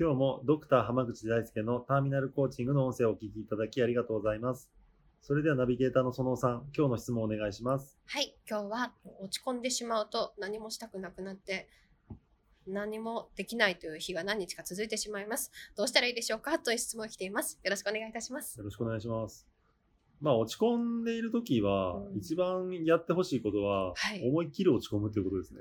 今日もドクター濱口大輔のターミナルコーチングの音声をお聞きいただきありがとうございます。それではナビゲーターの園尾さん、今日の質問をお願いします。はい今日は落ち込んでしまうと何もしたくなくなって何もできないという日が何日か続いてしまいますどうしたらいいでしょうか？という質問が来ていますよろしくお願いいたしますよろしくお願いします。まあ落ち込んでいるときは、うん一番やってほしいことは、はい思いっきり落ち込むということですね。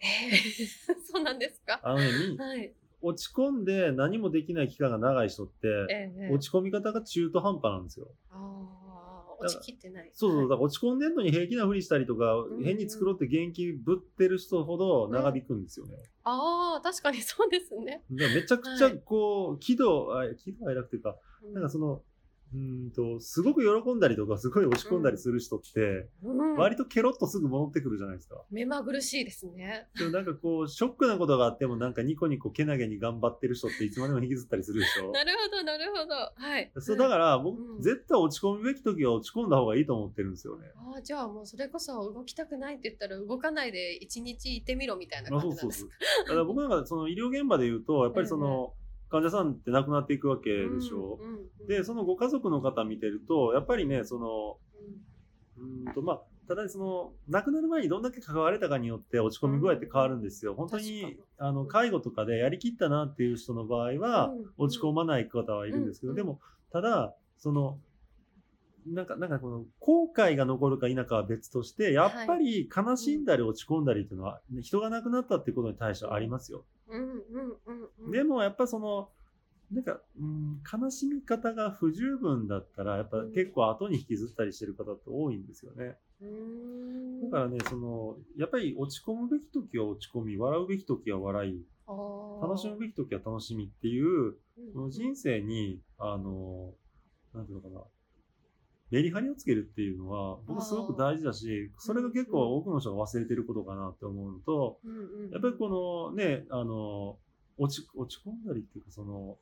えー そうなんですか？あのね、みはい落ち込んで何もできない期間が長い人って、ええ落ち込み方が中途半端なんですよ。ああ落ちきってない。そうそう、だはい。から落ち込んでんのに平気なふりしたりとか、んうん変に作ろうって元気ぶってる人ほど長引くんですよね。ああ確かにそうですね。めちゃくちゃはい。こう、喜怒、あ喜怒哀楽というか、なんかその、うーんと、すごく喜んだりとか、すごい落ち込んだりする人って、うん割とケロッとすぐ戻ってくるじゃないですか。目まぐるしいですねでもなんかこう、ショックなことがあっても、なんかニコニコけなげに頑張ってる人っていつまでも引きずったりするでしょ。なるほどなるほどはいそう、だから僕、うん絶対落ち込むべき時は落ち込んだ方がいいと思ってるんですよね。ああじゃあもうそれこそ動きたくないって言ったら動かないで一日いてみろみたいなあ感そうそうそうじなんですか。だから僕なんかその医療現場で言うと、やっぱりその、患者さんって亡くなっていくわけでしょ？うんうんうんで、そのご家族の方見てると、やっぱりね、その、うーんと、まあ、ただその、亡くなる前にどんだけ関われたかによって落ち込み具合って変わるんですよ。本当にに、あの、介護とかでやりきったなっていう人の場合はうん、落ち込まない方はいるんですけど、うんでも、ただ、その、なんか、なんかこの、後悔が残るか否かは別として、やっぱり悲しんだり落ち込んだりっていうのは、人が亡くなったっていうことに対してはありますよ。うんうんうんうん。でもやっぱその、なんか、うん、悲しみ方が不十分だったら、やっぱ結構後に引きずったりしてる方って多いんですよね。だからね、その、やっぱり落ち込むべき時は落ち込み、笑うべき時は笑い、楽しむべき時は楽しみっていう、うんこの人生に、あの、なんていうのかな、メリハリをつけるっていうのは、僕すごく大事だし、それが結構多くの人が忘れてることかなって思うのと、うんうんやっぱりこのね、あの、落ち、落ち込んだりっていうか、その、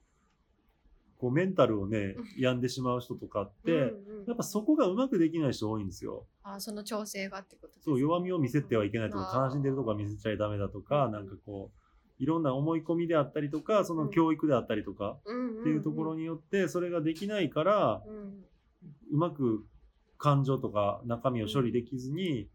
こうメンタルをね、病んでしまう人とかって、うんうん。やっぱそこがうまくできない人多いんですよ。あーその調整がってことそう、弱みを見せてはいけないとか、悲しんでるとか見せちゃいダメだとか、うんなんかこう、いろんな思い込みであったりとか、その教育であったりとか、っていうところに、によって、それができないから、うんうまく感情とか中身を処理できずに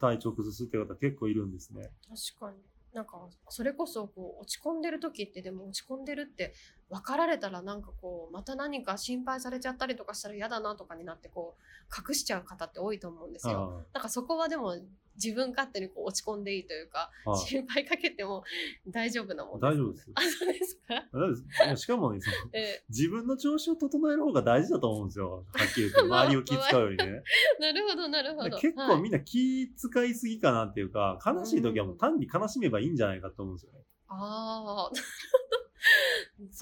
体調崩すっていう方結構いるんですね。確かに。なんかそれこそこう落ち込んでる時ってでも落ち込んでるって分かられたらなんかこうまた何か心配されちゃったりとかしたら嫌だなとかになってこう隠しちゃう方って多いと思うんですよ。あなんかそこはでも自分勝手にこう落ち込んでいいというか心配かけても大丈夫なもん大丈夫です あそうですか、しかもね、え自分の調子を整える方が大事だと思うんですよ。はっきり言って。周りを気遣うよりね。ーなるほどなるほど。結構みんな気遣いすぎかなっていうか、悲しい時はもう単に悲しめばいいんじゃないかと思うんですよね。ああ。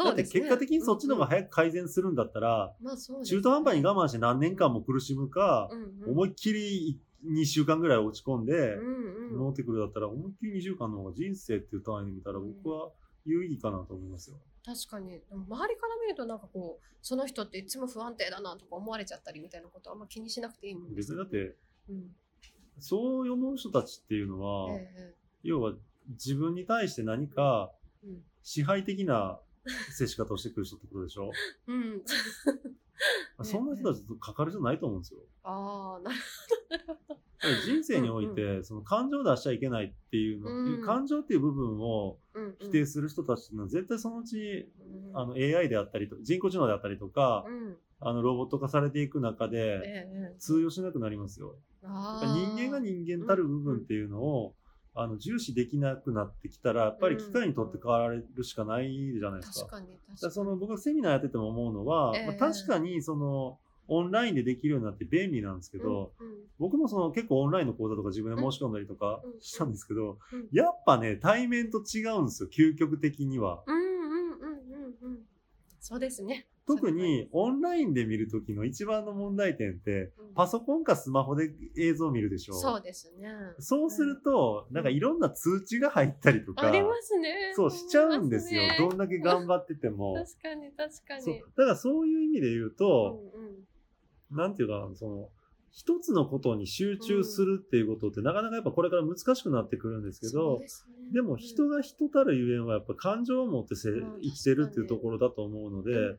だって。結果的にそっちの方が早く改善するんだったら、中途半端に我慢して何年間も苦しむか、思いっきり2週間ぐらい落ち込んで、うんうん。戻ってくるだったら、思いっきり2週間の方が人生っていう単位で見たら、僕は有意義かなと思いますよ。確かに。周りから見るとなんかこうその人っていつも不安定だなとか思われちゃったりみたいなことはあんま気にしなくていいもんです別にだって、うん。そう思う人たちっていうのは、ええ。要は自分に対して何かうん。支配的な 接し方をしてくる人ってことでしょ、うん、ねそんな人たちとかかる人ないと思うんですよ。ああなるだから人生において、その感情を出しちゃいけないっていうの、うん。感情っていう部分をほど、うんうん、否定する人たちっていうのは絶対そのうち、うんあの AI であったりと、人工知能であったりとか、うん。あのロボット化されていく中えで通用しなくなりますよ。あ人間が人間たる部分っていうのを、あの重視できなくなってきたら、やっぱり機械にとって変わられるしかないじゃないですか。確かに確かに。その僕がセミナーやってても思うのは、ええ。まあ、確かにそのオンラインでできるようになって便利なんですけど、うんうん。僕もその結構オンラインの講座とか自分で申し込んだりとかうん。したんですけど、うん。やっぱね、対面と違うんですよ、究極的には。うんうんうんうんうん。そうですね特にオンラインで見るときの一番の問題点って、パソコンかスマホで映像を見るでしょ。そうですね。そうすると、なんかいろんな通知が入ったりとか、ありますね。そうしちゃうんですよ。ね。どんだけ頑張ってても。確かに確かに。そう。だからそういう意味で言うと、うんうん。なんていうかな、その、一つのことに集中するっていうことって、なかなかやっぱこれから難しくなってくるんですけそうど、ですねでも人が人たるゆえんはやっぱ感情を持ってせうん。生きてるっていうところだと思うので、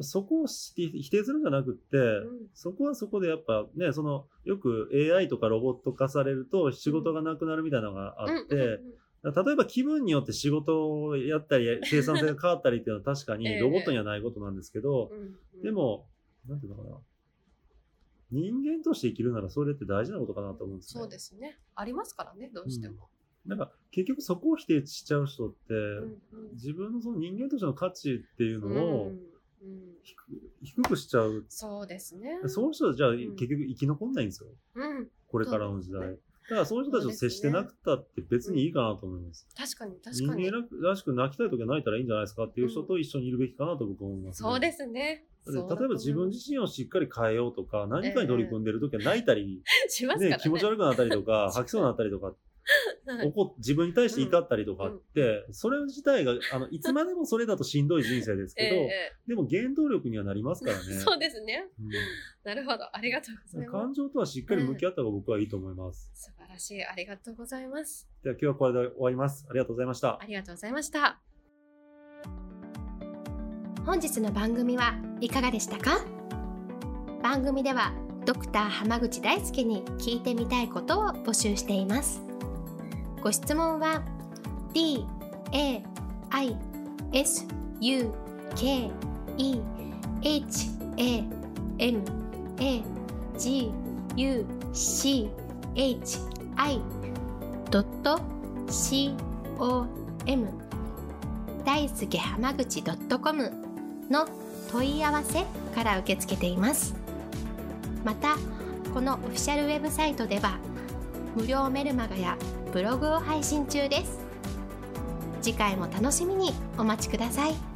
そこを否定するんじゃなくって、うん。そこはそこでやっぱね、その、よく AI とかロボット化されると仕事がなくなるみたいなのがあって、例えば気分によって仕事をやったり、生産性が変わったりっていうのは確かに ええロボットにはないことなんですけど、でも、なんていうのかな。人間として生きるならそれって大事なことかなと思うんですね。そうですね。ありますからねどうしてもなんか結局そこを否定しちゃう人って、うんうん。自分のその人間としての価値っていうのうんをうん。低くしちゃう。そうですね。そういう人はじゃあん結局生き残んないんですよ。うん。これからの時代。だからそういう人たちと接してなくたって別にいいかなと思います。確かに確人かに。間らしく泣きたい時は泣いたらいいんじゃないですかっていう人と一緒にいるべきかなと僕は思います、ね。そうですね。例えば自分自身をしっかり変えようとか、何かに取り組んでる時は泣いたり、ね。ね、気持ち悪くなったりとか、吐きそうになったりとか、はい怒っ自分に対して怒ったりとかって、それ自体が、あの、いつまでもそれだとしんどい人生ですけど、えでも原動力にはなりますからね。えそうですね。うん。なるほど。ありがとうございます。感情とはしっかり向き合った方が僕はいいと思います。素晴らしい。ありがとうございます。では今日はこれで終わります。ありがとうございました。あ。りがとうございました。本日の番組はいかがでしたか？番組ではドクター濱口大輔に聞いてみたいことを募集していますご質問は d a i s u k e h a m a g u c h i c o m 大輔濱口 .com の問い合わせから受け付けています。またこのオフィシャルウェブサイトでは無料メルマガやブログを配信中です。次回も楽しみにお待ちください。